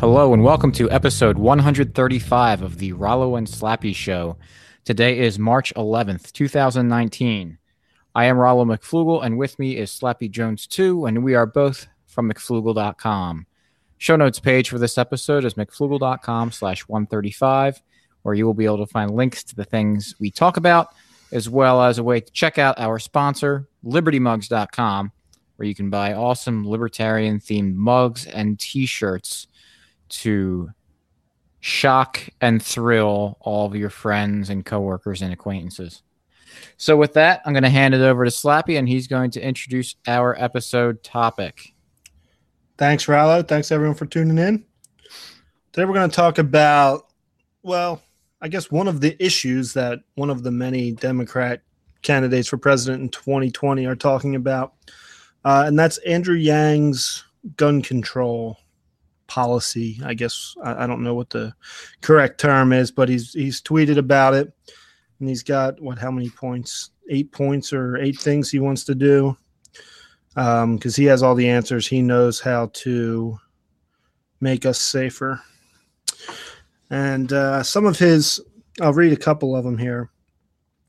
Hello and welcome to episode 135 of the Rollo and Slappy Show. Today is March 11th, 2019. I am Rollo McFlugel, and with me is Slappy Jones 2, and we are both from McFlugel.com. Show notes page for this episode is McFlugel.com slash 135, where you will be able to find links to the things we talk about, as well as a way to check out our sponsor, LibertyMugs.com, where you can buy awesome libertarian themed mugs and t shirts to shock and thrill all of your friends and coworkers and acquaintances. So, with that, I'm going to hand it over to Slappy, and he's going to introduce our episode topic. Thanks, Rollo. Thanks, everyone, for tuning in. Today, we're going to talk about, well, I guess one of the issues that one of the many Democrat candidates for president in 2020 are talking about, uh, and that's Andrew Yang's gun control policy. I guess I, I, don't know what the correct term is, but he's he's tweeted about it, and he's got what? How many points? Eight points or eight things he wants to do. Because um, he has all the answers. He knows how to make us safer. And uh, some of his, I'll read a couple of them here,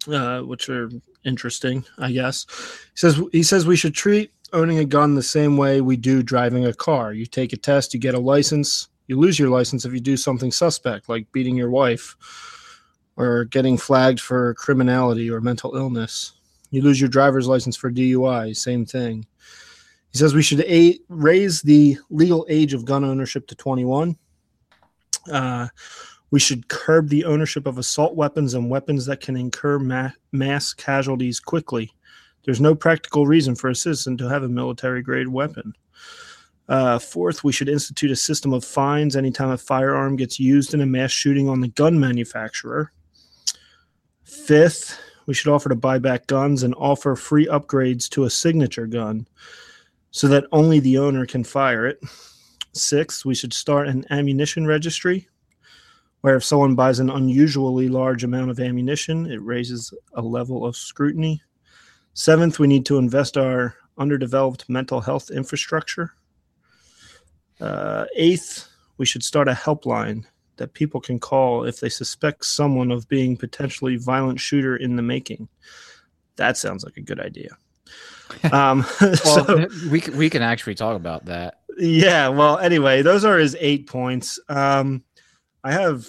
uh, which are interesting, I guess. He says he says we should treat owning a gun the same way we do driving a car. You take a test, you get a license, you lose your license if you do something suspect, like beating your wife or getting flagged for criminality or mental illness. You lose your driver's license for DUI, same thing. He says we should a- raise the legal age of gun ownership to 21. Uh, we should curb the ownership of assault weapons and weapons that can incur ma- mass casualties quickly. There's no practical reason for a citizen to have a military grade weapon. Uh, fourth, we should institute a system of fines anytime a firearm gets used in a mass shooting on the gun manufacturer. Fifth, we should offer to buy back guns and offer free upgrades to a signature gun so that only the owner can fire it. Sixth, we should start an ammunition registry where if someone buys an unusually large amount of ammunition, it raises a level of scrutiny. Seventh, we need to invest our underdeveloped mental health infrastructure. Uh, eighth, we should start a helpline that people can call if they suspect someone of being potentially violent shooter in the making. That sounds like a good idea. Um, well, so, we we can actually talk about that. Yeah. Well, anyway, those are his eight points. Um, I have,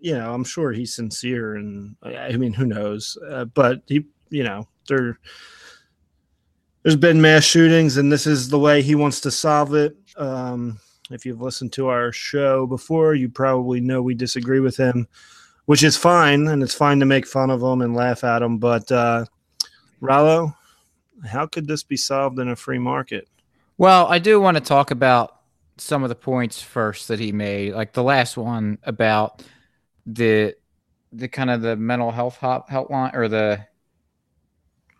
you know, I'm sure he's sincere, and I mean, who knows? Uh, but he, you know, there there's been mass shootings and this is the way he wants to solve it. Um, if you've listened to our show before you probably know we disagree with him which is fine and it's fine to make fun of him and laugh at him but uh, Rollo, how could this be solved in a free market? Well i do want to talk about some of the points first that he made like the last one about the the kind of the mental health helpline or the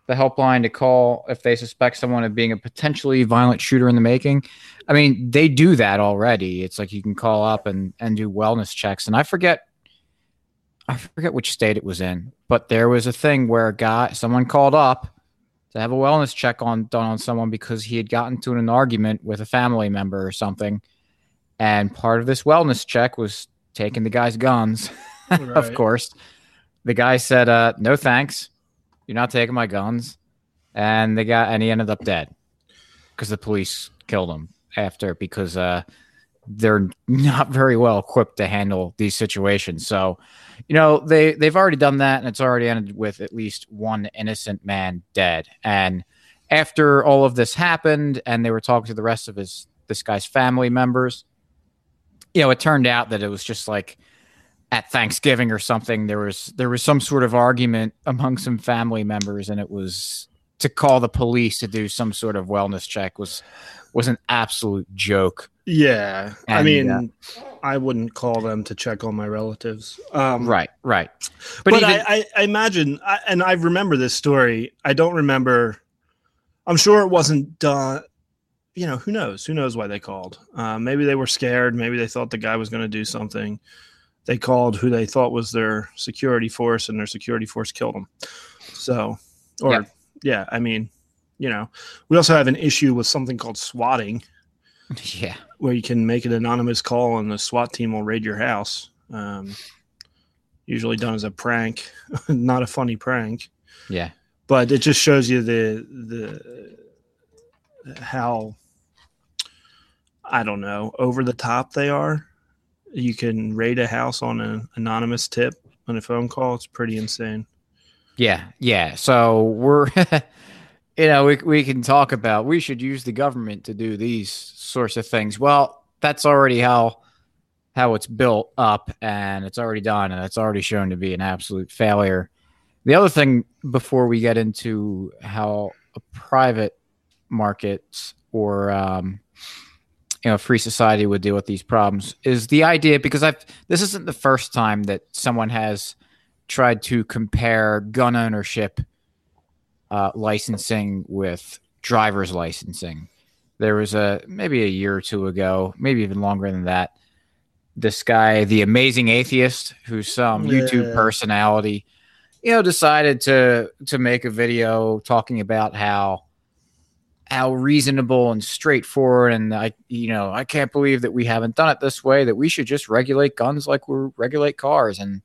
the helpline to call if they suspect someone of being a potentially violent shooter in the making. I mean, they do that already. It's like you can call up and and do wellness checks. And I forget I forget which state it was in, but there was a thing where a guy someone called up to have a wellness check on done on someone because he had gotten to an argument with a family member or something. And part of this wellness check was taking the guy's guns. Right. of course. The guy said, uh, no thanks you're not taking my guns. And they got, and he ended up dead because the police killed him after because uh, they're not very well equipped to handle these situations. So, you know, they they've already done that, and it's already ended with at least one innocent man dead. And after all of this happened, and they were talking to the rest of his this guy's family members, you know, it turned out that it was just like at Thanksgiving or something, there was there was some sort of argument among some family members, and it was to call the police to do some sort of wellness check was was an absolute joke. Yeah, and, I mean, uh, I wouldn't call them to check on my relatives. Um, right, right. But, but even, I, I, I, imagine, I, and I remember this story. I don't remember. I'm sure it wasn't done. You know, who knows? Who knows why they called? Uh, maybe they were scared. Maybe they thought the guy was going to do something they called who they thought was their security force, and their security force killed them. So, or yeah, yeah I mean, you know, we also have an issue with something called swatting, Yeah. where you can make an anonymous call and the SWAT team will raid your house. Um, usually done as a prank, not a funny prank, Yeah. but it just shows you the the how I don't know over the top they are. You can raid a house on an anonymous tip on a phone call. It's pretty insane. Yeah. Yeah. So we're, you know, we, we can talk about we should use the government to do these sorts of things. Well, that's already how how it's built up and it's already done and it's already shown to be an absolute failure. The other thing before we get into how a private markets or um, you know free society would deal with these problems is the idea because I've this isn't the first time that someone has tried to compare gun ownership uh, licensing with driver's licensing. There was a maybe a year or two ago, maybe even longer than that. This guy, the amazing atheist, who's some YouTube personality, you know, decided to to make a video talking about how how reasonable and straightforward and I you know, I can't believe that we haven't done it this way, that we should just regulate guns like we regulate cars and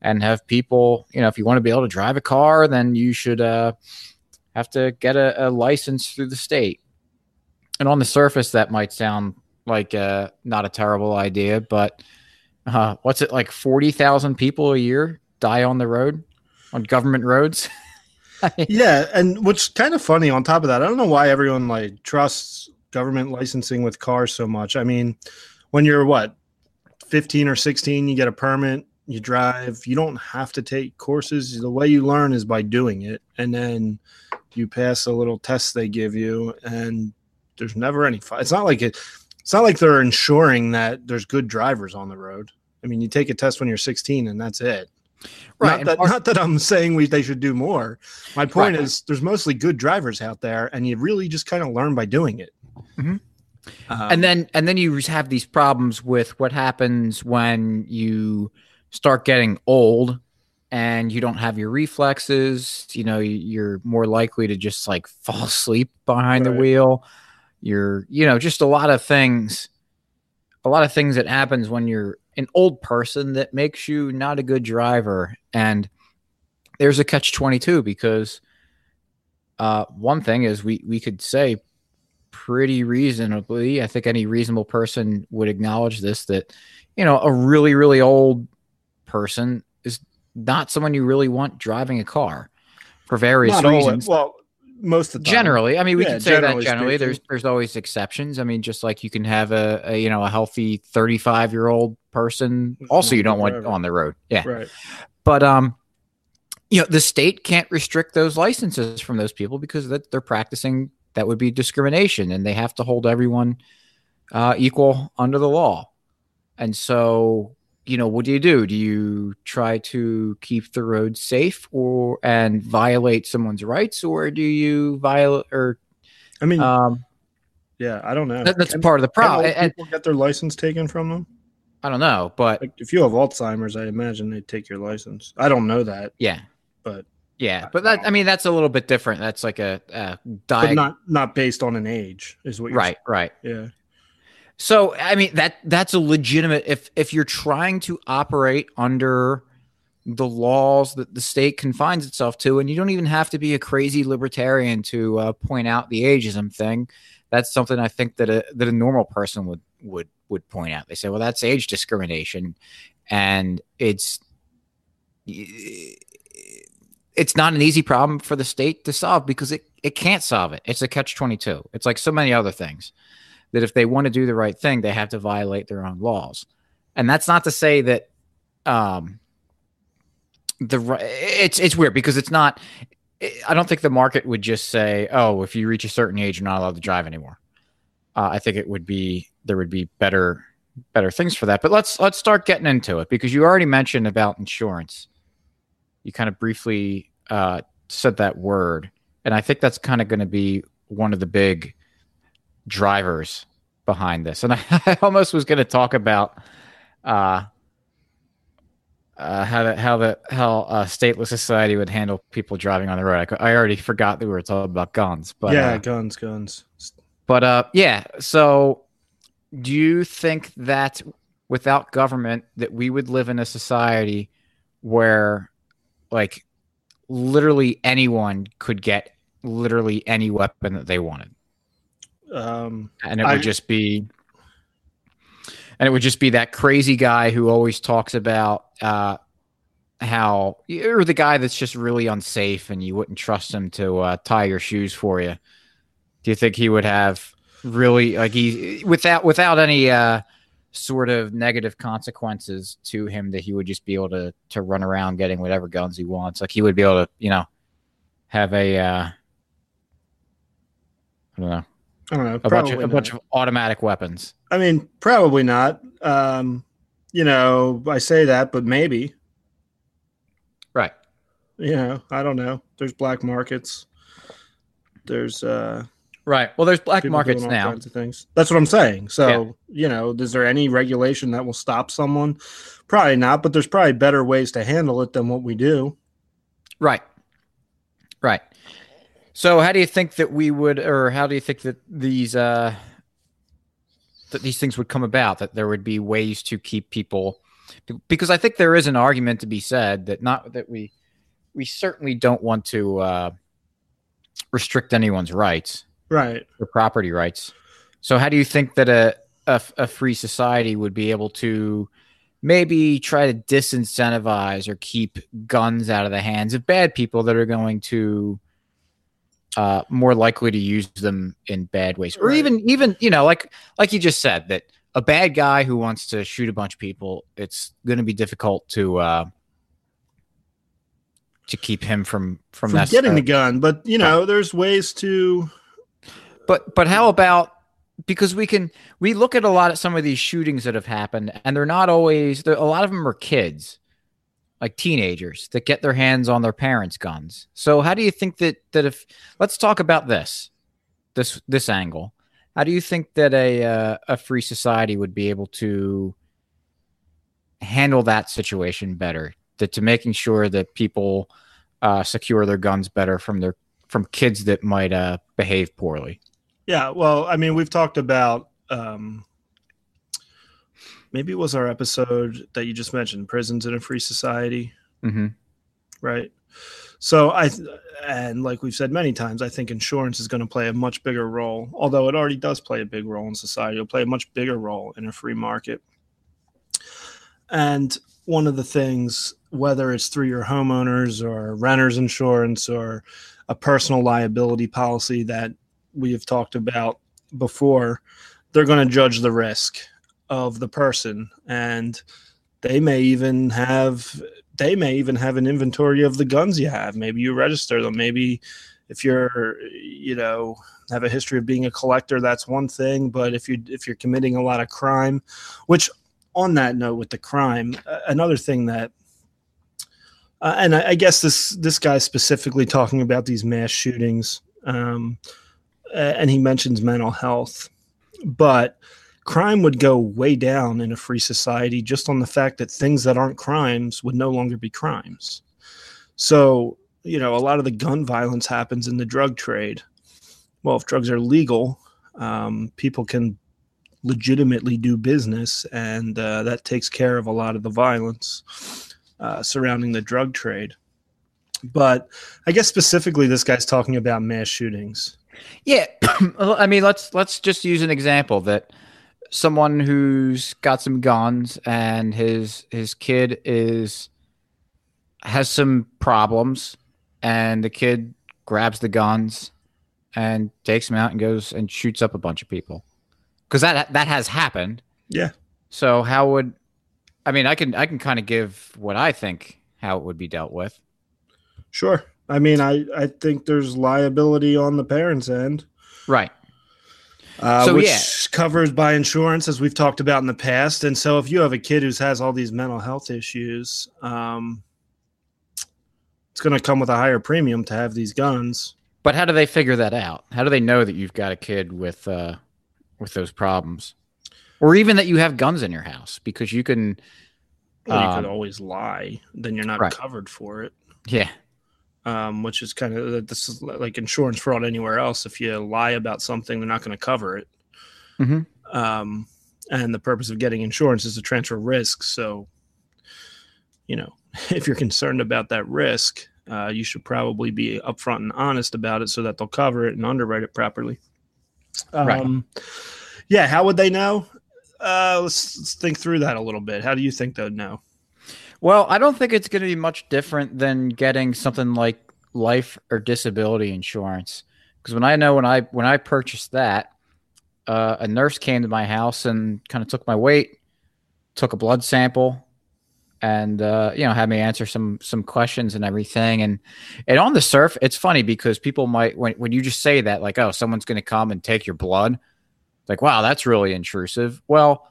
and have people, you know, if you want to be able to drive a car, then you should uh, have to get a, a license through the state. And on the surface, that might sound like uh, not a terrible idea, but uh, what's it like? Forty thousand people a year die on the road, on government roads. Yeah, and what's kind of funny on top of that, I don't know why everyone like trusts government licensing with cars so much. I mean, when you're what, 15 or 16, you get a permit, you drive, you don't have to take courses. The way you learn is by doing it. And then you pass a little test they give you and there's never any fi- it's not like it it's not like they're ensuring that there's good drivers on the road. I mean, you take a test when you're 16 and that's it. Right, Not that, part- not that I'm saying we they should do more. My point Right. is, there's mostly good drivers out there, and you really just kind of learn by doing it. Mhm. Um, and then and then you have these problems with what happens when you start getting old and you don't have your reflexes you know you're more likely to just like fall asleep behind the wheel you're you know just a lot of things a lot of things that happens when you're an old person that makes you not a good driver. And there's a catch 22 because uh, one thing is we we could say pretty reasonably i think any reasonable person would acknowledge this that you know a really really old person is not someone you really want driving a car for various not always- reasons. Well, most of the time. generally i mean we Yeah, can say that generally generally. Speaking. there's there's always exceptions. I mean just like you can have a, a you know a healthy 35 year old person also you don't want on the road. Yeah. Right? but um you know the state can't restrict those licenses from those people because that they're practicing that would be discrimination and they have to hold everyone uh, equal under the law. And so you know what do you do do you try to keep the road safe or and violate someone's rights or do you violate or I mean, um yeah, I don't know. that, that's part of the problem and, people get their license taken from them. i don't know but Like, if you have Alzheimer's, I imagine they take your license. I don't know that, yeah but yeah but that i mean that's a little bit different that's like a, a but not not based on an age, is what you're right right. Yeah. So I mean that that's a legitimate if if you're trying to operate under the laws that the state confines itself to, and you don't even have to be a crazy libertarian to uh, point out the ageism thing. That's something I think that a that a normal person would would would point out. They say, well, that's age discrimination, and it's it's not an easy problem for the state to solve because it, it can't solve it. It's a catch 22. It's like so many other things that if they want to do the right thing, they have to violate their own laws. And that's not to say that um the it's it's weird because it's not I don't think the market would just say, "Oh, if you reach a certain age, you're not allowed to drive anymore." Uh, I think it would be there would be better better things for that. But let's let's start getting into it because you already mentioned about insurance. You kind of briefly uh, said that word, and I think that's kind of going to be one of the big drivers behind this. And I, I almost was going to talk about uh, uh, how the, how the how a stateless society would handle people driving on the road. I, I already forgot that we were talking about guns, but yeah, uh, guns, guns. but uh, yeah. So do you think that without government that we would live in a society where like literally anyone could get literally any weapon that they wanted Um, and it I- would just be and it would just be that crazy guy who always talks about uh how you're the guy that's just really unsafe and you wouldn't trust him to uh, tie your shoes for you. Do you think he would have really like he without without any uh sort of negative consequences to him that he would just be able to to run around getting whatever guns he wants? Like he would be able to you know have a uh I don't know I don't know. a bunch of, a bunch of automatic weapons. I mean, probably not. Um, you know, I say that, but maybe. Right. You know, I don't know. There's black markets. There's uh Right. Well, there's black markets now. kinds of things. That's what I'm saying. So, Yeah. you know, is there any regulation that will stop someone? Probably not, but there's probably better ways to handle it than what we do. Right. Right. So, how do you think that we would, or how do you think that these uh that these things would come about? That there would be ways to keep people, because I think there is an argument to be said that not that we we certainly don't want to uh, restrict anyone's rights. Right. or property rights. So, how do you think that a, a a free society would be able to maybe try to disincentivize or keep guns out of the hands of bad people that are going to uh, more likely to use them in bad ways, or Right. even even you know like like you just said that a bad guy who wants to shoot a bunch of people, it's going to be difficult to uh, to keep him from from, From that getting uh, the gun, but you know, there's ways to But but how about because we can we look at a lot of some of these shootings that have happened and they're not always a lot of them are kids like teenagers that get their hands on their parents guns. So how do you think that that if let's talk about this this this angle. How do you think that a uh, a free society would be able to handle that situation better? That to making sure that people uh, secure their guns better from their from kids that might uh, behave poorly? Yeah, well, I mean, we've talked about um, maybe it was our episode that you just mentioned, prisons in a free society, Mm-hmm. right? So I and like we've said many times, I think insurance is going to play a much bigger role. Although it already does play a big role in society, it'll play a much bigger role in a free market. And one of the things, whether it's through your homeowners or renters insurance or a personal liability policy that we have talked about before, they're going to judge the risk of the person, and they may even have they may even have an inventory of the guns you have. Maybe you register them. Maybe if you're you know have a history of being a collector, that's one thing. But if you if you're committing a lot of crime, which on that note with the crime, another thing that uh, and I, I guess this this guy's specifically talking about these mass shootings, um, and he mentions mental health, but crime would go way down in a free society just on the fact that things that aren't crimes would no longer be crimes. So you know, a lot of the gun violence happens in the drug trade. Well, if drugs are legal, um, people can legitimately do business, and uh, that takes care of a lot of the violence uh, surrounding the drug trade. But I guess specifically, this guy's talking about mass shootings. Yeah, I mean, let's let's just use an example that someone who's got some guns and his his kid is has some problems, and the kid grabs the guns and takes them out and goes and shoots up a bunch of people because that that has happened. Yeah. So how would I mean? I can I can kind of give what I think how it would be dealt with. Sure. I mean, I, I think there's liability on the parents' end. Right. Uh, So, which yeah. covers by insurance, as we've talked about in the past. And so, if you have a kid who has all these mental health issues, um, it's going to come with a higher premium to have these guns. But how do they figure that out? How do they know that you've got a kid with uh, with those problems, or even that you have guns in your house? Because you can, Well, you Um, could always lie, then you're not right. covered for it. yeah, Um, which is kind of this is like insurance fraud anywhere else. If you lie about something, they're not going to cover it. Mhm. Um, and the purpose of getting insurance is to transfer risk. So, you know, if you're concerned about that risk, uh, you should probably be upfront and honest about it so that they'll cover it and underwrite it properly. Um, right. Yeah, how would they know? Uh, let's, let's think through that a little bit. How do you think they'd know? Well, I don't think it's going to be much different than getting something like life or disability insurance. Because when I know when I when I purchased that, uh, a nurse came to my house and kind of took my weight, took a blood sample, and uh, you know had me answer some some questions and everything. And and on the surf, it's funny because people might when when you just say that like oh someone's going to come and take your blood, like wow that's really intrusive. Well,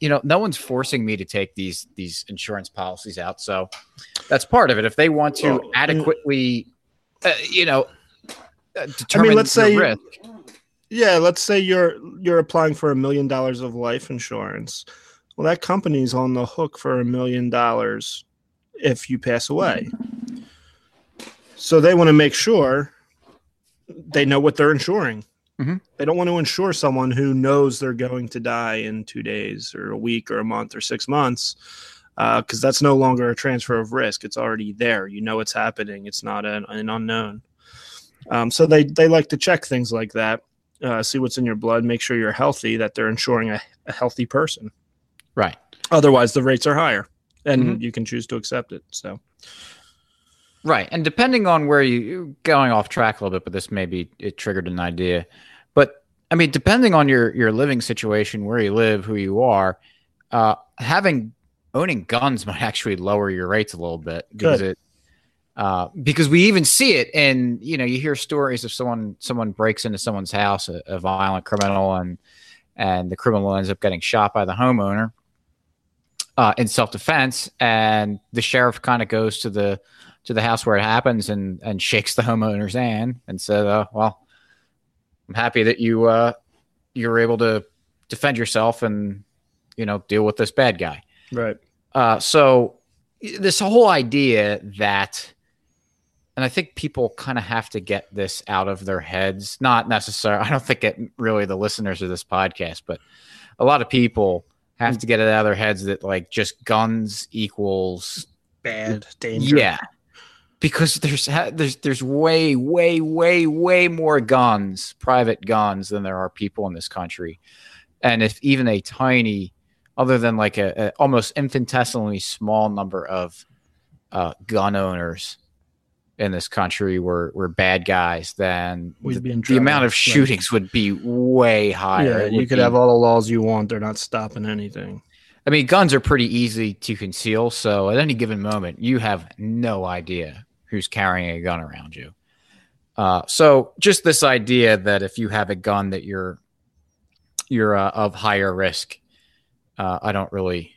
you know no one's forcing me to take these these insurance policies out, so that's part of it. If they want to adequately, uh, you know, determine I mean, let's say risk. Yeah, let's say you're you're applying for a million dollars of life insurance. Well, that company's on the hook for a million dollars if you pass away. So they want to make sure they know what they're insuring. Mm-hmm. They don't want to insure someone who knows they're going to die in two days or a week or a month or six months because uh, that's no longer a transfer of risk. It's already there. You know it's happening. It's not an, an unknown. Um, so they they like to check things like that uh, see what's in your blood, make sure you're healthy, that they're insuring a, a healthy person. Right. Otherwise, the rates are higher, and mm-hmm. you can choose to accept it. So. Right, and depending on where you going off track a little bit, but this maybe it triggered an idea. But I mean, depending on your your living situation, where you live, who you are, uh, having owning guns might actually lower your rates a little bit because Good. it uh, because we even see it and you know you hear stories of someone someone breaks into someone's house a, a, violent criminal and and the criminal ends up getting shot by the homeowner uh, in self-defense and the sheriff kind of goes to the to the house where it happens and and shakes the homeowner's hand and says uh, well i'm happy that you uh you were able to defend yourself and you know deal with this bad guy right uh so this whole idea that and I think people kind of have to get this out of their heads. Not necessarily, I don't think it really the listeners of this podcast, but a lot of people have to get it out of their heads that like just guns equals bad danger. Yeah, because there's there's there's way way way way more guns, private guns, than there are people in this country, and if even a tiny, other than like a, a almost infinitesimally small number of uh, gun owners in this country were were bad guys, then the, the, amount of shootings would be way higher. Yeah, you could be, have all the laws you want; they're not stopping anything. I mean, guns are pretty easy to conceal, so at any given moment, you have no idea who's carrying a gun around you. Uh, so, just this idea that if you have a gun, that you're you're uh, of higher risk, uh, I don't really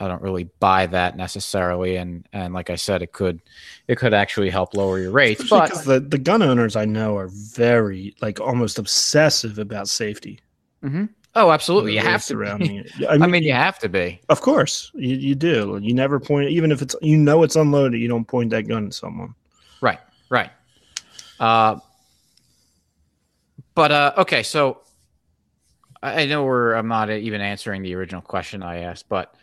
I don't really buy that necessarily, and and like I said, it could it could actually help lower your rates. Especially but the the gun owners I know are very like almost obsessive about safety. Mm-hmm. Oh, absolutely, you have to. Me. I, mean, I mean, you have to be. Of course, you, you do. You never point, even if it's you know it's unloaded, you don't point that gun at someone. Right, right. Uh, but uh, okay, so I know we're I'm not even answering the original question I asked, but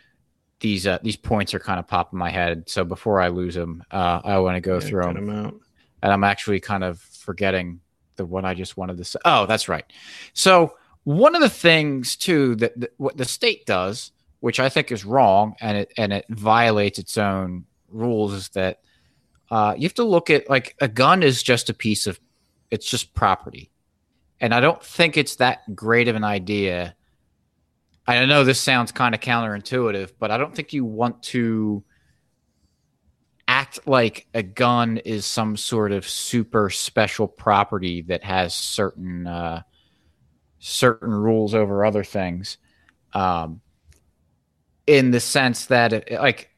these uh, these points are kind of popping my head. So before I lose them, uh, I want to go yeah, through them. them and I'm actually kind of forgetting the one I just wanted to say. Oh, that's right. So one of the things too that, that what the state does, which I think is wrong, and it and it violates its own rules, is that uh, you have to look at like a gun is just a piece of it's just property, and I don't think it's that great of an idea. I know this sounds kind of counterintuitive, but I don't think you want to act like a gun is some sort of super special property that has certain uh, certain rules over other things. Um, in the sense that, like,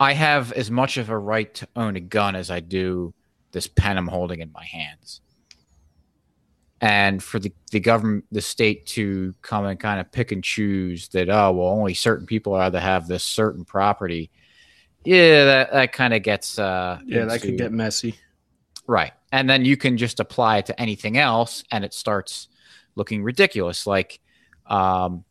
I have as much of a right to own a gun as I do this pen I'm holding in my hands. And for the, the government the state to come and kind of pick and choose that oh well only certain people are to have this certain property. Yeah that, that kind of gets uh yeah into, that could get messy. Right. And then you can just apply it to anything else and it starts looking ridiculous like um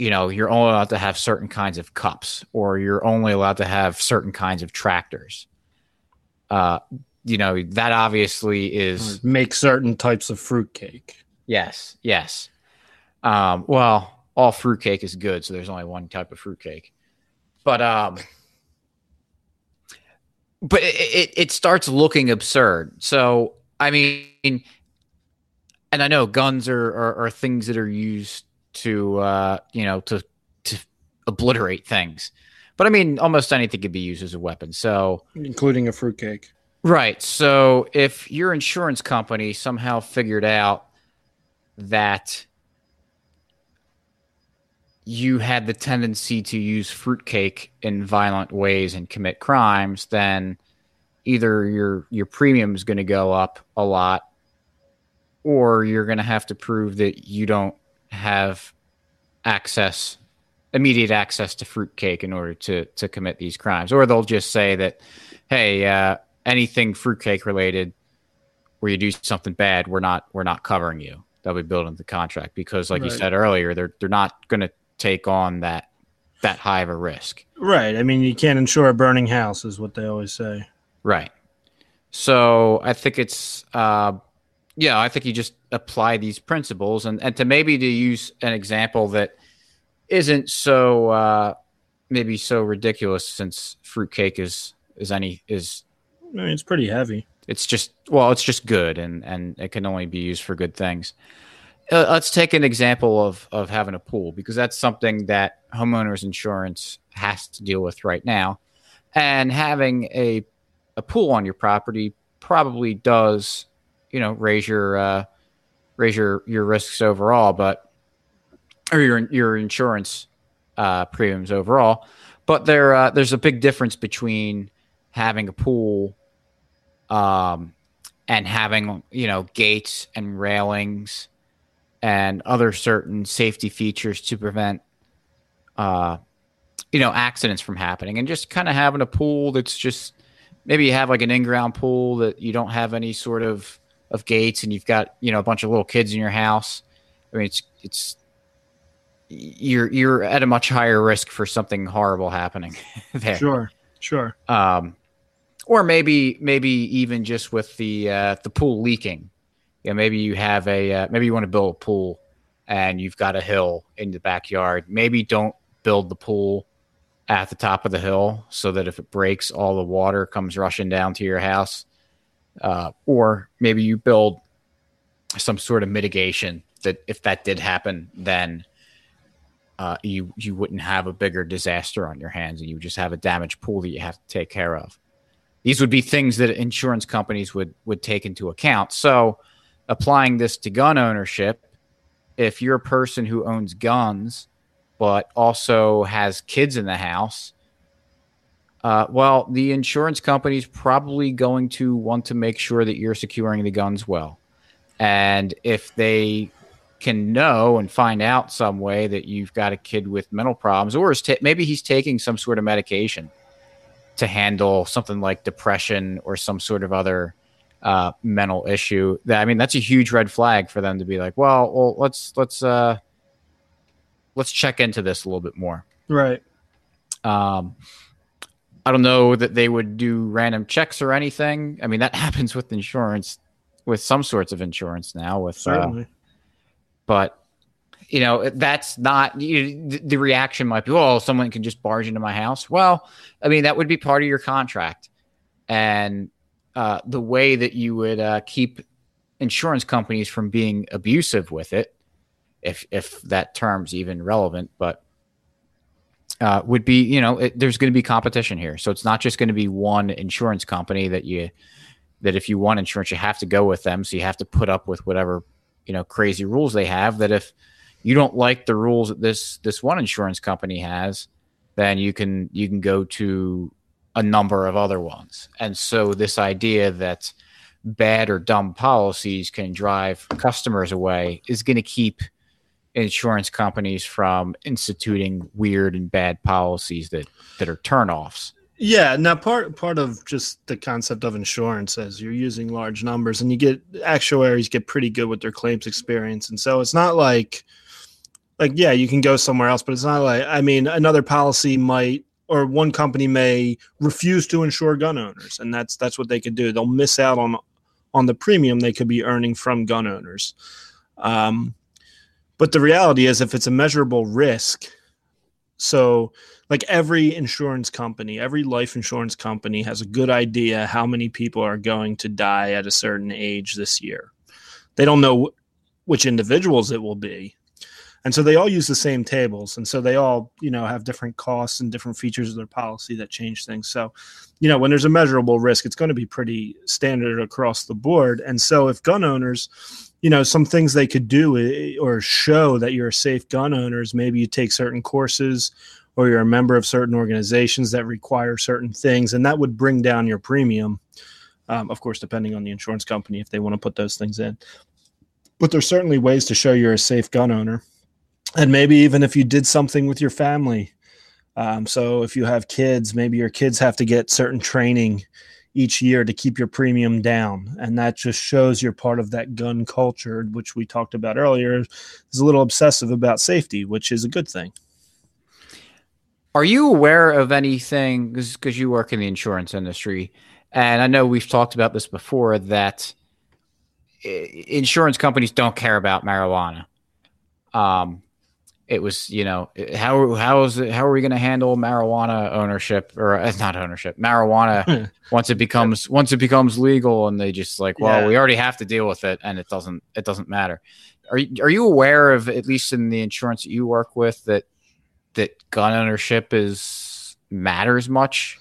you know, you're only allowed to have certain kinds of cups, or you're only allowed to have certain kinds of tractors. Uh, you know, that obviously is make certain types of fruitcake. Yes, yes. Um, well, all fruitcake is good, so there's only one type of fruitcake. But um, but it, it, it starts looking absurd. So I mean, and I know guns are, are, are things that are used to uh, you know to to obliterate things. But I mean, almost anything could be used as a weapon. So, including a fruitcake. Right. So, if your insurance company somehow figured out that you had the tendency to use fruitcake in violent ways and commit crimes, then either your your premium is going to go up a lot, or you're going to have to prove that you don't have access, immediate access to fruitcake in order to to commit these crimes, or they'll just say that, hey, uh, anything fruitcake related, where you do something bad, we're not we're not covering you. They'll be built into the contract because, like right. you said earlier, they're they're not going to take on that that high of a risk. Right. I mean, you can't insure a burning house, is what they always say. Right. So I think it's, uh, yeah, I think you just apply these principles and, and to maybe to use an example that isn't so, uh, maybe so ridiculous since fruitcake is, is any, is, I mean, it's pretty heavy. It's just, well, it's just good and, and it can only be used for good things. Uh, let's take an example of, of having a pool because that's something that homeowners insurance has to deal with right now. And having a a pool on your property probably does, you know, raise your uh, raise your your risks overall, but or your your insurance uh, premiums overall. But there uh, there's a big difference between having a pool um, and having you know gates and railings and other certain safety features to prevent uh, you know accidents from happening and just kind of having a pool that's just maybe you have like an in-ground pool that you don't have any sort of of gates and you've got you know a bunch of little kids in your house i mean it's it's you're you're at a much higher risk for something horrible happening there. Sure sure. Um or maybe maybe even just with the uh the pool leaking. Yeah maybe you have a uh, maybe you want to build a pool and you've got a hill in the backyard. Maybe don't build the pool at the top of the hill so that if it breaks, all the water comes rushing down to your house. Uh, or maybe you build some sort of mitigation that if that did happen, then uh, you you wouldn't have a bigger disaster on your hands, and you just have a damage pool that you have to take care of. These would be things that insurance companies would would take into account. So, applying this to gun ownership, if you're a person who owns guns but also has kids in the house, uh, well, the insurance company is probably going to want to make sure that you're securing the guns well. And if they can know and find out some way that you've got a kid with mental problems, or ta- maybe he's taking some sort of medication to handle something like depression or some sort of other uh, mental issue, that I mean, that's a huge red flag for them to be like, well, well, let's let's uh, let's check into this a little bit more. Right. Um, I don't know that they would do random checks or anything. I mean, that happens with insurance, with some sorts of insurance now. With uh, certainly, uh, but you know, that's not you, the reaction. Might be, oh, someone can just barge into my house. Well, I mean, that would be part of your contract, and uh, the way that you would uh, keep insurance companies from being abusive with it if if that term's even relevant, but uh, would be you know it, there's going to be competition here, so it's not just going to be one insurance company that you that if you want insurance you have to go with them, so you have to put up with whatever you know crazy rules they have. That if you don't like the rules that this this one insurance company has, then you can you can go to a number of other ones. And so this idea that bad or dumb policies can drive customers away is going to keep insurance companies from instituting weird and bad policies that that are turnoffs. Yeah, now part part of just the concept of insurance is you're using large numbers and you get actuaries get pretty good with their claims experience. And so it's not like like yeah, you can go somewhere else, but it's not like I mean another policy might or one company may refuse to insure gun owners, and that's that's what they could do. They'll miss out on on the premium they could be earning from gun owners. Um, but the reality is, if it's a measurable risk, so like every insurance company, every life insurance company has a good idea how many people are going to die at a certain age this year. They don't know which individuals it will be, and so they all use the same tables and so they all you know have different costs and different features of their policy that change things. So you know when there's a measurable risk it's going to be pretty standard across the board. And so if gun owners you know some things they could do eh, or show that you're a safe gun owners maybe you take certain courses or you're a member of certain organizations that require certain things and that would bring down your premium um, of course depending on the insurance company if they want to put those things in. But there's certainly ways to show you're a safe gun owner. And maybe even if you did something with your family um, so if you have kids maybe your kids have to get certain training each year to keep your premium down. And that just shows you're part of that gun culture which we talked about earlier is a little obsessive about safety which is a good thing. Are you aware of anything because you work in the insurance industry and i know we've talked about this before that eh, insurance companies don't care about marijuana? Um, it was you know how how is it how are we going to handle marijuana ownership or uh, not ownership marijuana once it becomes once it becomes legal and they just like well yeah. we already have to deal with it and it doesn't it doesn't matter are you, are you aware of at least in the insurance that you work with that that gun ownership is matters much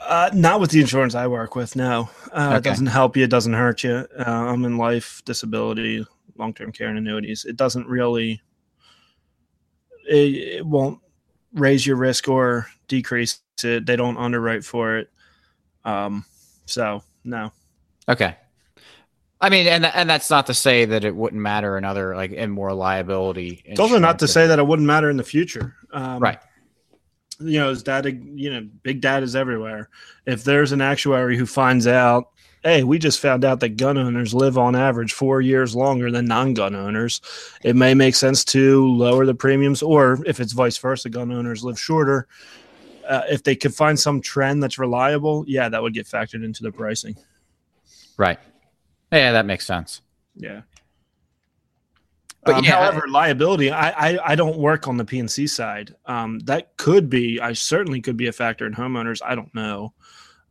uh, not with the insurance I work with. No, uh, okay. it doesn't help you. It doesn't hurt you. Uh, I'm in life, disability, long-term care, and annuities. It doesn't really it, it won't raise your risk or decrease it. They don't underwrite for it. Um, so no. Okay. I mean, and and that's not to say that it wouldn't matter in other like in more liability. It's also not to say that it wouldn't matter in the future. Um, right. You know, as data, you know, big data is everywhere. If there's an actuary who finds out hey, we just found out that gun owners live on average four years longer than non gun owners. It may make sense to lower the premiums, or if it's vice versa, gun owners live shorter. Uh, if they could find some trend that's reliable, yeah, that would get factored into the pricing. Right. Yeah, that makes sense. Yeah. But um, yeah, however, liability, I, I, I don't work on the P&C side. Um, that could be, I certainly could be a factor in homeowners. I don't know.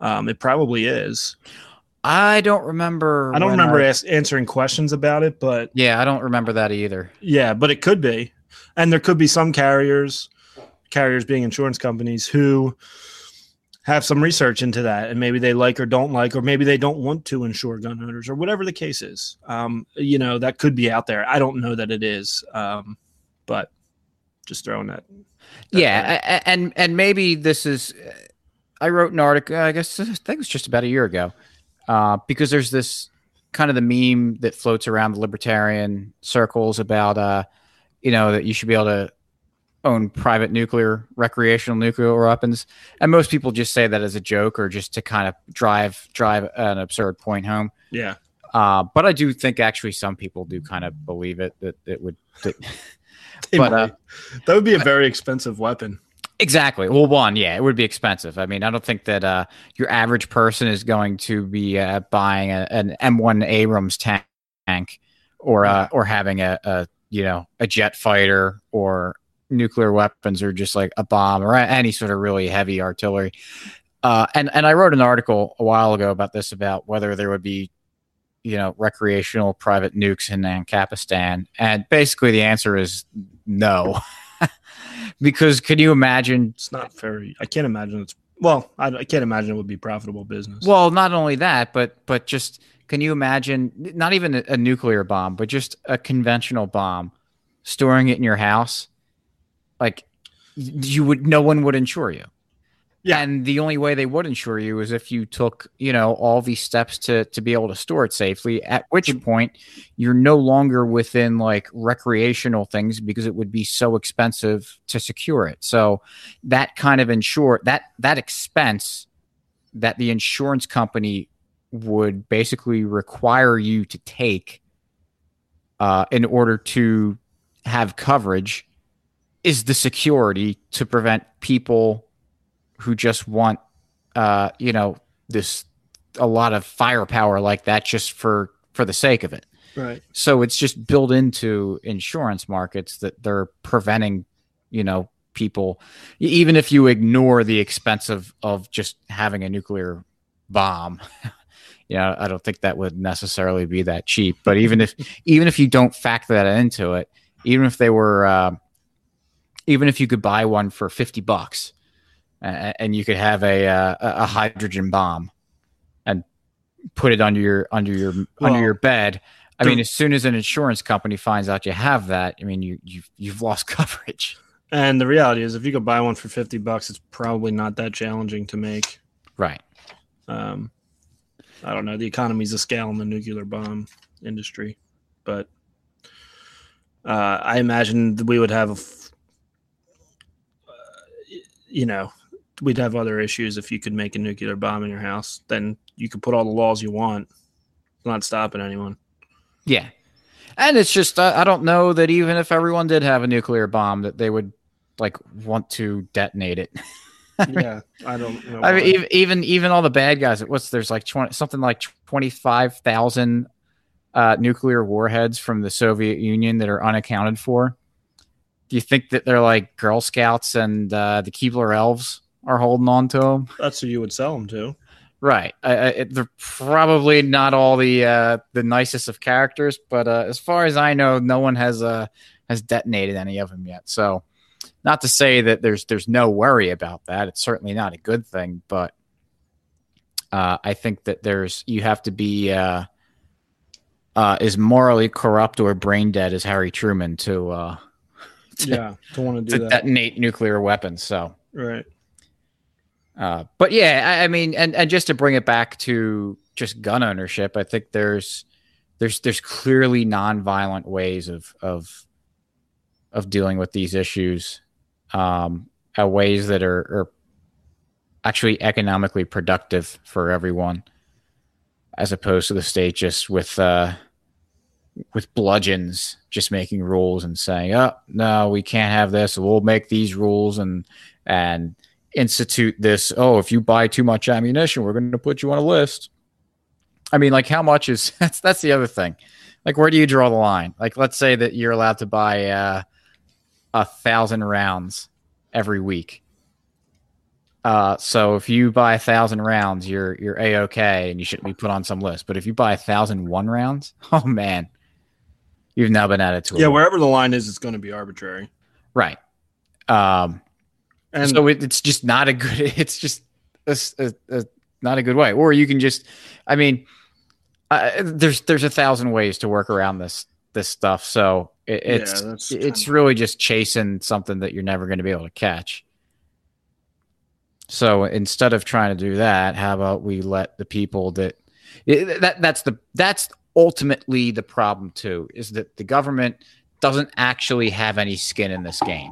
Um, it probably is. I don't remember. I don't remember I, as- answering questions about it, but yeah, I don't remember that either. Yeah, but it could be, and there could be some carriers, carriers being insurance companies, who have some research into that, and maybe they like or don't like, or maybe they don't want to insure gun owners, or whatever the case is. Um, you know, that could be out there. I don't know that it is, um, but just throwing that. that yeah, there. and and maybe this is. I wrote an article. I guess I think it was just about a year ago uh, because there's this kind of the meme that floats around the libertarian circles about, uh, you know, that you should be able to own private nuclear, recreational nuclear weapons, and most people just say that as a joke or just to kind of drive drive an absurd point home. Yeah. Uh, but I do think actually some people do kind of believe it that it would. That, but uh, that would be a very expensive weapon. Exactly. Well, one, yeah, it would be expensive. I mean, I don't think that uh, your average person is going to be uh, buying a, an M1 Abrams tank or uh, or having a, a you know a jet fighter or nuclear weapons or just like a bomb or any sort of really heavy artillery. Uh, and and I wrote an article a while ago about this about whether there would be you know recreational private nukes in Ancapistan, and basically the answer is no. because can you imagine? It's not very. I can't imagine it's. Well, I, I can't imagine it would be profitable business. Well, not only that, but but just can you imagine? Not even a, a nuclear bomb, but just a conventional bomb, storing it in your house. Like you would, no one would insure you. Yeah. And the only way they would insure you is if you took, you know, all these steps to to be able to store it safely, at which point you're no longer within like recreational things because it would be so expensive to secure it. So that kind of insure that that expense that the insurance company would basically require you to take uh, in order to have coverage is the security to prevent people who just want, uh, you know, this a lot of firepower like that just for for the sake of it. Right. So it's just built into insurance markets that they're preventing, you know, people even if you ignore the expense of of just having a nuclear bomb. you know, I don't think that would necessarily be that cheap, but even if even if you don't factor that into it, even if they were uh, even if you could buy one for 50 bucks uh, and you could have a, uh, a hydrogen bomb and put it under your under your well, under your bed I mean, as soon as an insurance company finds out you have that, I mean, you you've you've lost coverage. And the reality is, if you could buy one for fifty bucks, it's probably not that challenging to make. Right. Um, I don't know. The economies of scale in the nuclear bomb industry, but uh, I imagine we would have, uh, you know, we'd have other issues if you could make a nuclear bomb in your house. Then you could put all the laws you want. It's not stopping anyone. Yeah. And it's just uh, I don't know that even if everyone did have a nuclear bomb that they would like want to detonate it. yeah, I don't know. I mean, even even all the bad guys. What's there's like 20, something like twenty five thousand uh, nuclear warheads from the Soviet Union that are unaccounted for. Do you think that they're like Girl Scouts and uh, the Keebler Elves are holding on to them? That's who you would sell them to. Right. Uh, they're probably not all the uh, the nicest of characters, but uh, as far as I know, no one has uh, has detonated any of them yet. So, not to say that there's there's no worry about that. It's certainly not a good thing, but uh, I think that there's you have to be uh, uh, as morally corrupt or brain dead as Harry Truman to, uh, to yeah to want to do to that. detonate nuclear weapons. So right. Uh, but yeah, I, I, mean, and, and just to bring it back to just gun ownership, I think there's there's there's clearly nonviolent ways of of of dealing with these issues, um, uh, ways that are, are actually economically productive for everyone, as opposed to the state just with uh, with bludgeons just making rules and saying, "Oh no, we can't have this. We'll make these rules," and and institute this. Oh if you buy too much ammunition we're going to put you on a list. I mean like how much is that's that's the other thing. Like where do you draw the line? Like let's say that you're allowed to buy uh, a thousand rounds every week. Uh, so if you buy a thousand rounds you're you're a-ok and you shouldn't be put on some list. But if you buy a thousand one rounds oh man you've now been added to it yeah wherever the line is it's going to be arbitrary right um and so it, it's just not a good. It's just a, a, a, not a good way. Or you can just, I mean, uh, there's there's a thousand ways to work around this this stuff. So it, it's yeah, it's really just chasing something that you're never going to be able to catch. So instead of trying to do that, how about we let the people that that that's the that's ultimately the problem too is that the government doesn't actually have any skin in this game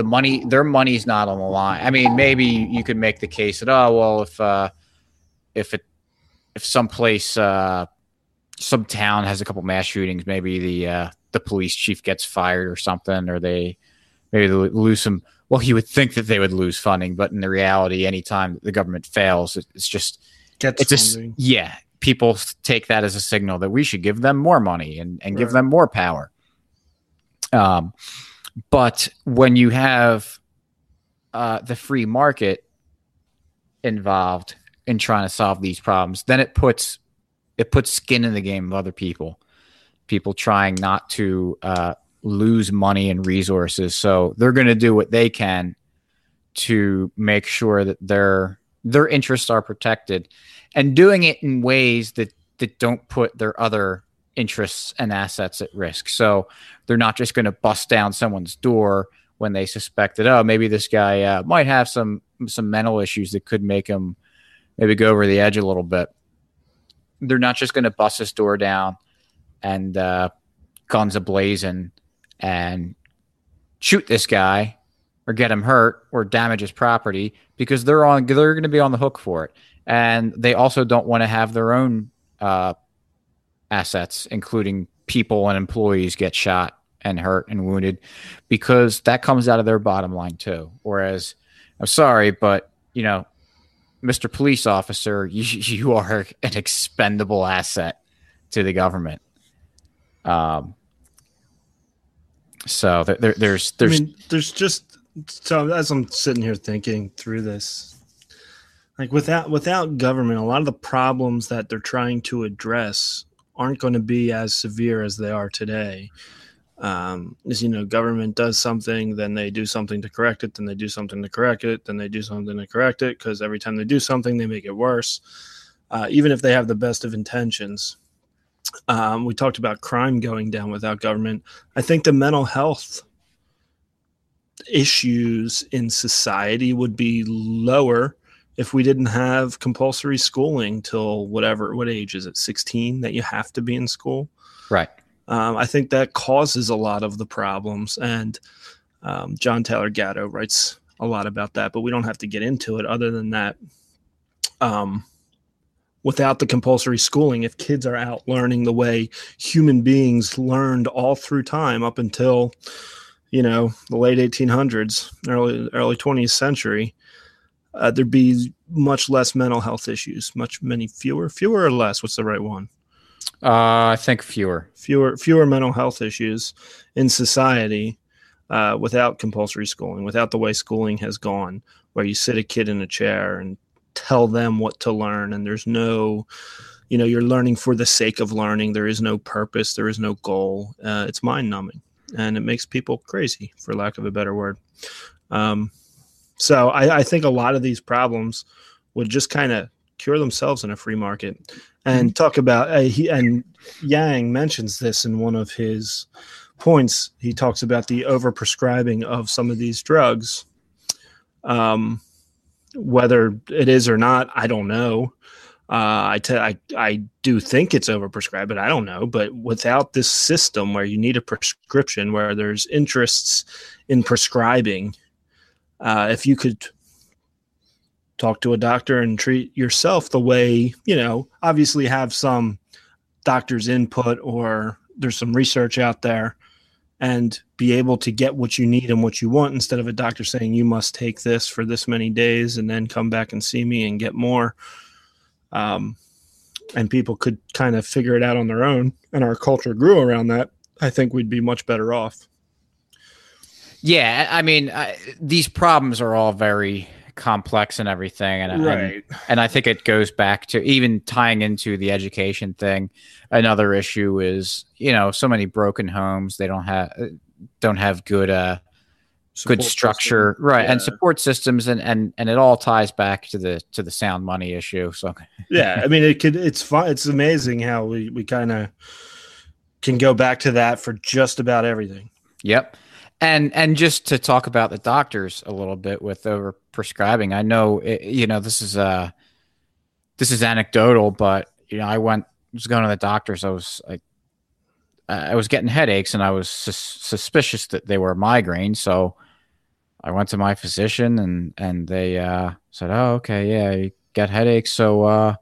the money their money's not on the line. I mean, maybe you could make the case that oh well, if uh, if it if some place uh, some town has a couple mass shootings, maybe the uh, the police chief gets fired or something, or they maybe they lose some. Well, you would think that they would lose funding, but in the reality, anytime the government fails, it's just Gets it's funding. a, yeah. People take that as a signal that we should give them more money and, and right. give them more power. Um, but when you have uh, the free market involved in trying to solve these problems, then it puts it puts skin in the game of other people. People trying not to uh, lose money and resources, so they're going to do what they can to make sure that their their interests are protected, and doing it in ways that that don't put their other interests and assets at risk. So they're not just going to bust down someone's door when they suspect that oh maybe this guy uh, might have some some mental issues that could make him maybe go over the edge a little bit. They're not just going to bust his door down and uh, guns ablazing and shoot this guy or get him hurt or damage his property because they're on they're going to be on the hook for it and they also don't want to have their own uh, assets including people and employees get shot and hurt and wounded because that comes out of their bottom line too. Whereas, I'm sorry, but you know, Mr. Police Officer, you, you are an expendable asset to the government. Um, so there, there's, there's, I mean, there's just so as I'm sitting here thinking through this, like without without government, a lot of the problems that they're trying to address aren't going to be as severe as they are today. Um, as you know, government does something, then they do something to correct it, then they do something to correct it, then they do something to correct it, because every time they do something, they make it worse, uh, even if they have the best of intentions. Um, we talked about crime going down without government. I think the mental health issues in society would be lower if we didn't have compulsory schooling till whatever what age is it 16 that you have to be in school? Right. Um, i think that causes a lot of the problems and um, john taylor gatto writes a lot about that but we don't have to get into it other than that um, without the compulsory schooling if kids are out learning the way human beings learned all through time up until you know the late 1800s early early 20th century uh, there'd be much less mental health issues much many fewer fewer or less what's the right one? Uh, i think fewer. Fewer fewer mental health issues in society uh, without compulsory schooling without the way schooling has gone where you sit a kid in a chair and tell them what to learn and there's no you know you're learning for the sake of learning. There is no purpose. There is no goal. Uh, it's mind numbing and it makes people crazy for lack of a better word. Um, so I, I, think a lot of these problems would just kind of cure themselves in a free market and mm-hmm. talk about uh, he and yang mentions this in one of his points he talks about the overprescribing of some of these drugs um, whether it is or not i don't know uh, I, t- I, I do think it's overprescribed, but I don't know. But without this system where you need a prescription, where there's interests in prescribing, uh, if you could talk to a doctor and treat yourself the way, you know, obviously have some doctor's input or there's some research out there and be able to get what you need and what you want instead of a doctor saying you must take this for this many days and then come back and see me and get more. Um, and people could kind of figure it out on their own, and our culture grew around that, I think we'd be much better off. Yeah, I mean, I, these problems are all very complex and everything, and, right. and and I think it goes back to even tying into the education thing. Another issue is you know so many broken homes they don't have don't have good uh good structure system. right yeah. and support systems and and and it all ties back to the to the sound money issue so yeah i mean it could it's fun it's amazing how we we kind of can go back to that for just about everything yep and and just to talk about the doctors a little bit with over prescribing i know it, you know this is uh this is anecdotal but you know i went was going to the doctors i was like I was getting headaches and I was sus- suspicious that they were migraines. So I went to my physician and and they uh, said, "Oh, okay, yeah, you got headaches, so uh,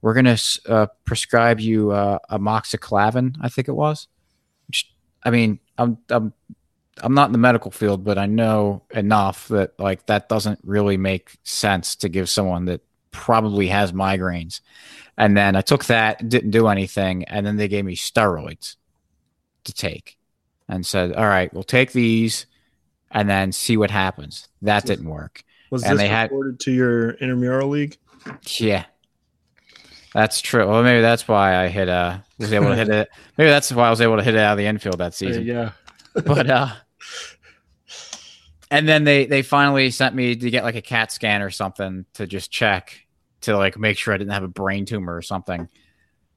we're gonna uh, prescribe you uh, amoxicillin, I think it was." Which, I mean, I'm I'm I'm not in the medical field, but I know enough that like that doesn't really make sense to give someone that probably has migraines. And then I took that, didn't do anything, and then they gave me steroids to take, and said, "All right, we'll take these." and then see what happens. That didn't work. Was and this they reported had, to your intramural league? Yeah, that's true. Well, maybe that's why I hit. Uh, was able to hit it. Maybe that's why I was able to hit it out of the infield that season. Yeah, but uh, and then they they finally sent me to get like a CAT scan or something to just check to like make sure I didn't have a brain tumor or something.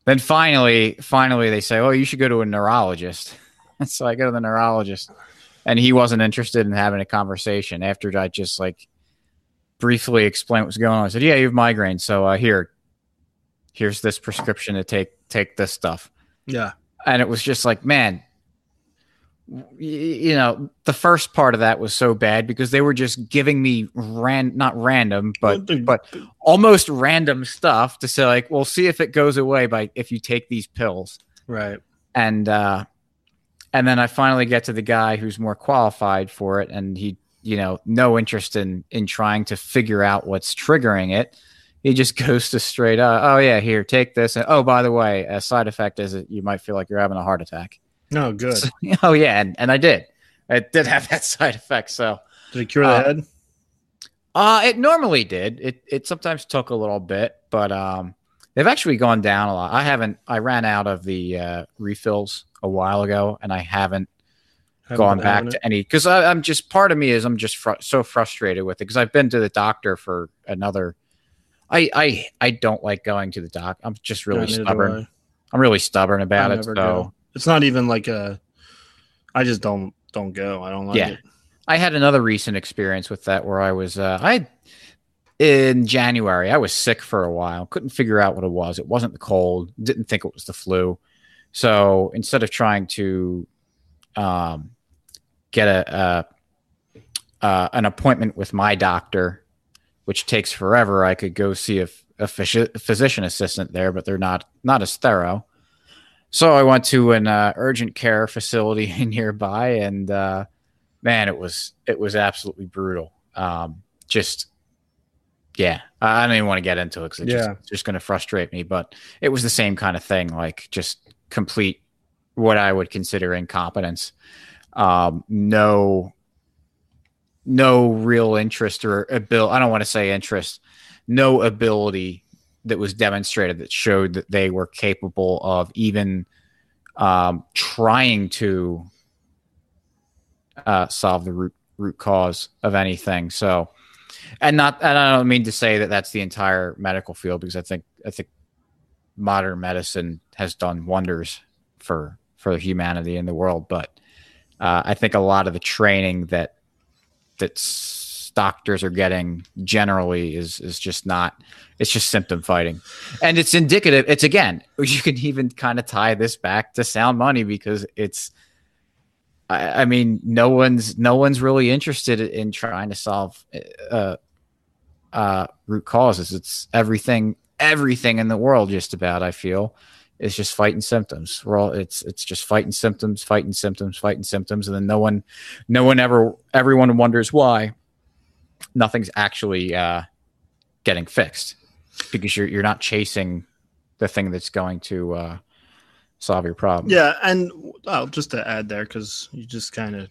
Then finally, finally they say, "Oh, you should go to a neurologist." so I go to the neurologist and he wasn't interested in having a conversation after I just like briefly explained what was going on. I said, "Yeah, you have migraines, so uh, here, here's this prescription to take take this stuff." Yeah, and it was just like, man, you know, the first part of that was so bad because they were just giving me ran not random, but but almost random stuff to say like, "Well, see if it goes away by if you take these pills." Right. And uh and then I finally get to the guy who's more qualified for it, and he, you know, no interest in in trying to figure out what's triggering it. He just goes to straight up, oh yeah, here, take this. And, oh, by the way, a side effect is that you might feel like you're having a heart attack. No, good. So- oh yeah, and, and I did. I did have that side effect. So Did it cure the uh, head? uh it normally did. It it sometimes took a little bit, but um they've actually gone down a lot. I haven't I ran out of the uh refills a while ago and I haven't Haven't gone back to it? any because I'm just part of me is I'm just fr- so frustrated with it because I've been to the doctor for another. I I I don't like going to the doc. I'm just really stubborn. I'm really stubborn about I it. So. It's not even like a. I just don't don't go. I don't like Yeah. it. I had another recent experience with that where I was uh, I in January I was sick for a while. Couldn't figure out what it was. It wasn't the cold. Didn't think it was the flu. So instead of trying to um, get a, a uh, an appointment with my doctor, which takes forever, I could go see a, a physi- physician assistant there, but they're not not as thorough. So I went to an uh, urgent care facility nearby, and uh, man, it was it was absolutely brutal. Um, just yeah, I don't even want to get into it because it's Yeah. just, just going to frustrate me. But it was the same kind of thing, like just complete what I would consider incompetence. Um, no, no real interest or ability. I don't want to say interest. No ability that was demonstrated that showed that they were capable of even um, trying to uh, solve the root root cause of anything. So, and not, and I don't mean to say that that's the entire medical field because I think I think modern medicine has done wonders for for humanity in the world, but uh, I think a lot of the training that that s- doctors are getting generally is is just not it's just symptom fighting. And it's indicative it's again you can even kind of tie this back to sound money because it's I, I mean no one's no one's really interested in trying to solve uh, uh, root causes. It's everything everything in the world just about i feel is just fighting symptoms. We're all it's it's just fighting symptoms fighting symptoms fighting symptoms. And then no one no one ever everyone wonders why nothing's actually uh, getting fixed because you're you're not chasing the thing that's going to uh, solve your problem. Yeah, and well, just to add there, because you just kind of,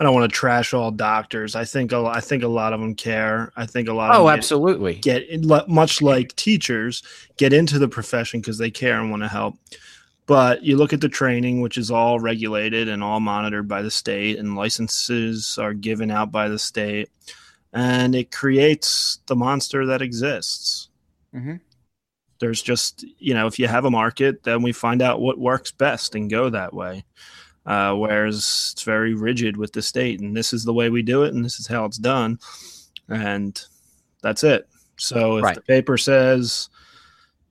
I don't want to trash all doctors. I think a, I think a lot of them care. I think a lot. Of Oh, them get- absolutely. Get in, much like teachers get into the profession because they care and want to help. But you look at the training, which is all regulated and all monitored by the state, and licenses are given out by the state, and it creates the monster that exists Mhm. there's just you know if you have a market then we find out what works best and go that way uh, whereas it's very rigid with the state and this is the way we do it and this is how it's done and that's it so if Right. the paper says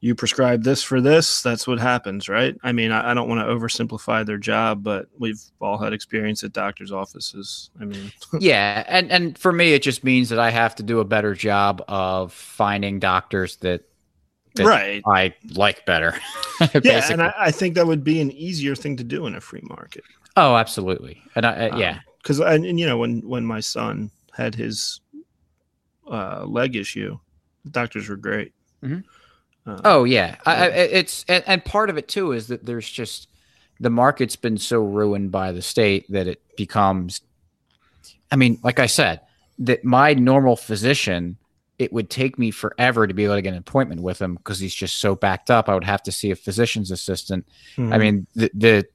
you prescribe this for this that's what happens right i mean i, I don't want to oversimplify their job but we've all had experience at doctors offices i mean yeah, and and for me, it just means that I have to do a better job of finding doctors that that right I like better. yeah and I, I think that would be an easier thing to do in a free market oh, absolutely. And I, uh, yeah, because and, and you know when when my son had his uh, leg issue, the doctors were great. Mhm. Uh, Oh yeah, I, I, it's and, and part of it too is that there's just the market's been so ruined by the state that it becomes. I mean, like I said, that my normal physician, it would take me forever to be able to get an appointment with him because he's just so backed up. I would have to see a physician's assistant. I mhm. mean, the, the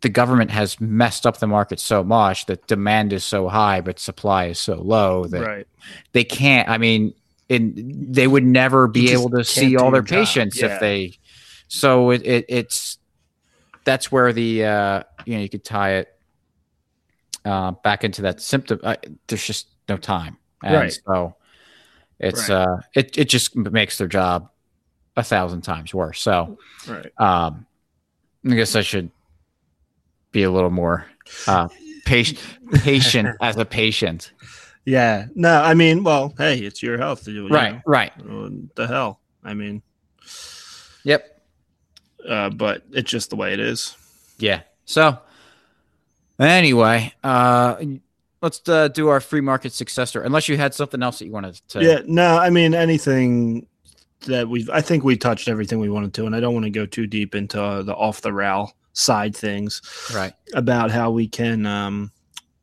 the government has messed up the market so much that demand is so high, but supply is so low that right, they can't i mean in, they would never be able to see all their patients Yeah. if they so it, it it's that's where the uh you know you could tie it uh back into that symptom uh, there's just no time and Right. so it's Right. uh it, it just makes their job a thousand times worse so right. um i guess i should be a little more uh patient patient as a patient Yeah, no, I mean, well, hey, it's your health, you, you right right know, what the hell, I mean, yep uh, but it's just the way it is. Yeah. So anyway, uh, let's uh, do our free market successor. Unless you had something else that you wanted to. Yeah, no, I mean anything that we've. I think we touched everything we wanted to, and I don't want to go too deep into uh, the off the rail side things Right. about how we can um,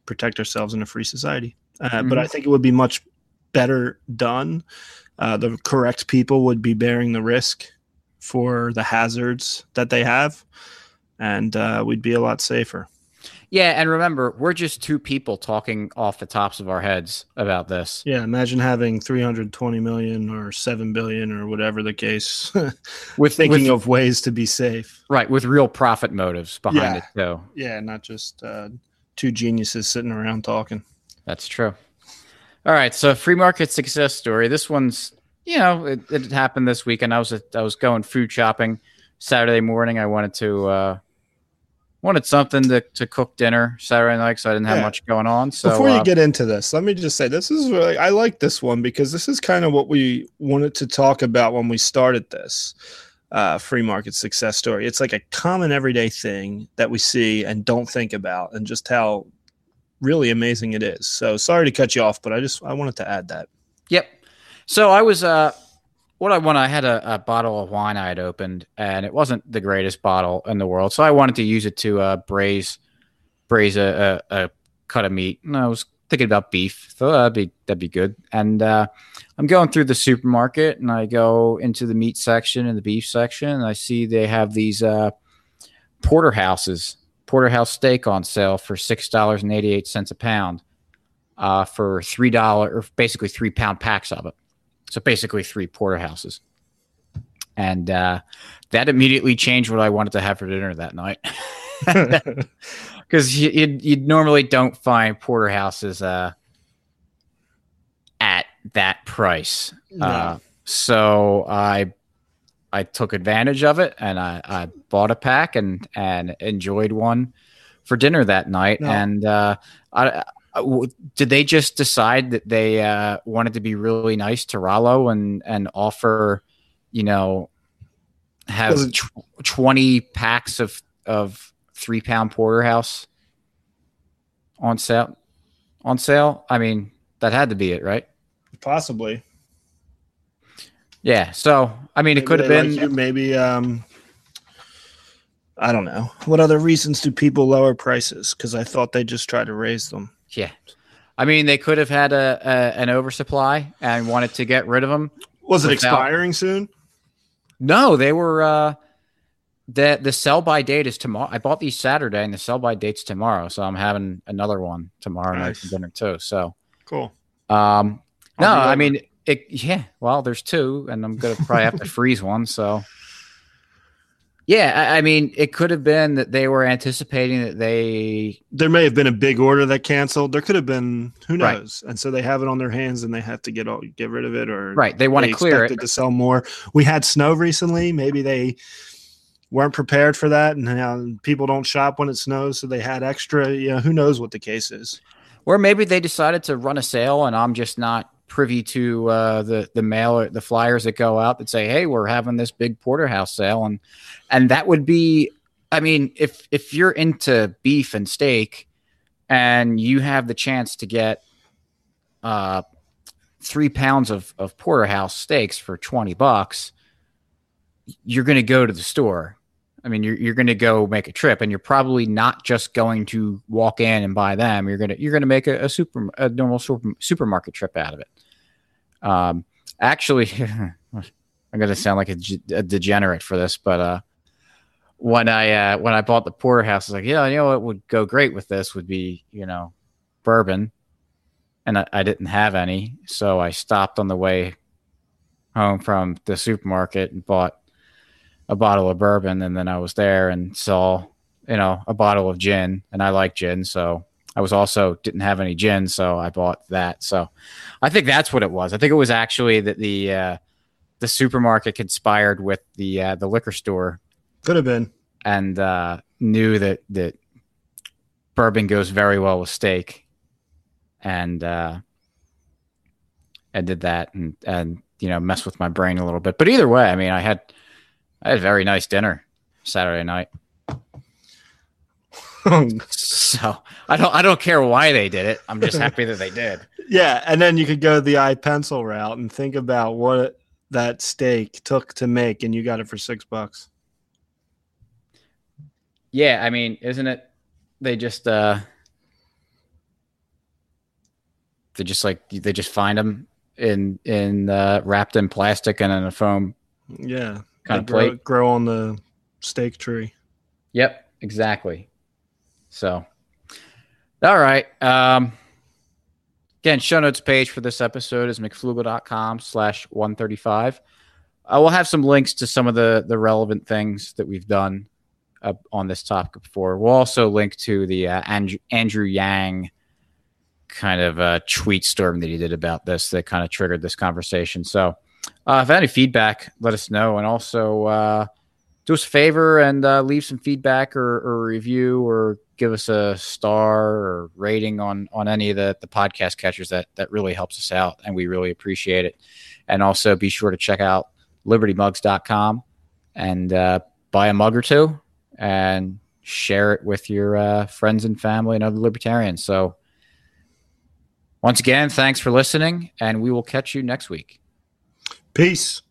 protect ourselves in a free society. Uh, Mm-hmm. But I think it would be much better done. Uh, the correct people would be bearing the risk for the hazards that they have, and uh, we'd be a lot safer. Yeah, and remember, we're just two people talking off the tops of our heads about this. Yeah, imagine having 320 million or 7 billion or whatever the case, With thinking with, of ways to be safe. right with real profit motives behind Yeah. it though. Yeah, not just uh, two geniuses sitting around talking. That's true. All right, so free market success story. This one's you know it, it happened this weekend. I was I was going food shopping Saturday morning. I wanted to uh, wanted something to, to cook dinner Saturday night, so I didn't have Yeah. much going on. So Before you uh, get into this, let me just say this is really I like this one because this is kind of what we wanted to talk about when we started this uh, free market success story. It's like a common everyday thing that we see and don't think about, and just how really amazing it is. So sorry to cut you off, but I just I wanted to add that. Yep. So I was uh what I wanted, I had a, a bottle of wine I had opened, and it wasn't the greatest bottle in the world. So I wanted to use it to uh, braise braise a, a, a cut of meat. And I was thinking about beef, so that'd be that'd be good. And uh, I'm going through the supermarket, and I go into the meat section and the beef section, and I see they have these uh, porterhouses, porterhouse steak on sale for six dollars and eighty eight cents a pound, uh, for three dollar or basically three pound packs of it. So basically three porterhouses. And uh, that immediately changed what I wanted to have for dinner that night. Because you, you, you normally don't find porterhouses uh, at that price. Uh, so I I took advantage of it and I, I bought a pack and, and enjoyed one for dinner that night. No. And uh, I, I- w- did they just decide that they uh, wanted to be really nice to Rollo and and offer, you know, have tw- twenty packs of of three pound porterhouse on sale? On sale? I mean, that had to be it, right? Possibly. Yeah. So I mean, it could have been. like you, maybe um I don't know. What other reasons do people lower prices? Because I thought they just try to raise them. Yeah. I mean, they could have had a, a an oversupply and wanted to get rid of them. Was it Without- expiring soon? No, they were. Uh, the the sell by date is tomorrow. I bought these Saturday, and the sell by date's tomorrow. So I'm having another one tomorrow night for dinner too. So, Cool. um, no, I mean, it. Yeah, well, there's two, and I'm gonna probably have to freeze one. So, yeah, I, I mean, it could have been that they were anticipating that they There may have been a big order that canceled. There could have been who Right. knows. And so they have it on their hands and they have to get all get rid of it or right they want they to clear it. to sell more. We had snow recently. Maybe they weren't prepared for that and now people don't shop when it snows, so they had extra. You know, who knows what the case is. Or maybe they decided to run a sale, and I'm just not privy to uh, the the mail the flyers that go out that say, "Hey, we're having this big porterhouse sale," and and that would be, I mean, if if you're into beef and steak, and you have the chance to get uh, three pounds of of porterhouse steaks for twenty bucks, you're going to go to the store. I mean, you're you're going to go make a trip, and you're probably not just going to walk in and buy them. You're gonna you're gonna make a, a super a normal super, supermarket trip out of it. Um, actually, I'm gonna sound like a, a degenerate for this, but uh, when I uh, when I bought the porterhouse, I was like, yeah, you know what would go great with this would be you know bourbon, and I, I didn't have any, so I stopped on the way home from the supermarket and bought a bottle of bourbon and then I was there and saw you know a bottle of gin and I like gin so I was also didn't have any gin so I bought that. So I think that's what it was. I think it was actually that the uh, the supermarket conspired with the uh, the liquor store Could have been. and uh, knew that that bourbon goes very well with steak and uh, I did that and and you know mess with my brain a little bit. But either way I mean I had I had a very nice dinner Saturday night so I don't I don't care why they did it. I'm just happy that they did. Yeah, and then you could go the I, Pencil route and think about what that steak took to make, and you got it for six bucks. Yeah, I mean, isn't it? They just uh they just like they just find them in in uh, wrapped in plastic and in a foam. Yeah, kind of grow, plate. grow on the steak tree. Yep, exactly. So, all right. Um, again, show notes page for this episode is mcflugel.com slash 135. I will have some links to some of the, the relevant things that we've done uh, on this topic before. We'll also link to the uh, Andrew, Andrew Yang kind of uh, tweet storm that he did about this that kind of triggered this conversation. So, uh, if any feedback, let us know. And also, uh, do us a favor and uh, leave some feedback or, or review or give us a star or rating on on any of the the podcast catchers that that really helps us out. And we really appreciate it. And also be sure to check out libertymugs.com and uh, buy a mug or two and share it with your uh, friends and family and other libertarians. So once again thanks for listening and we will catch you next week peace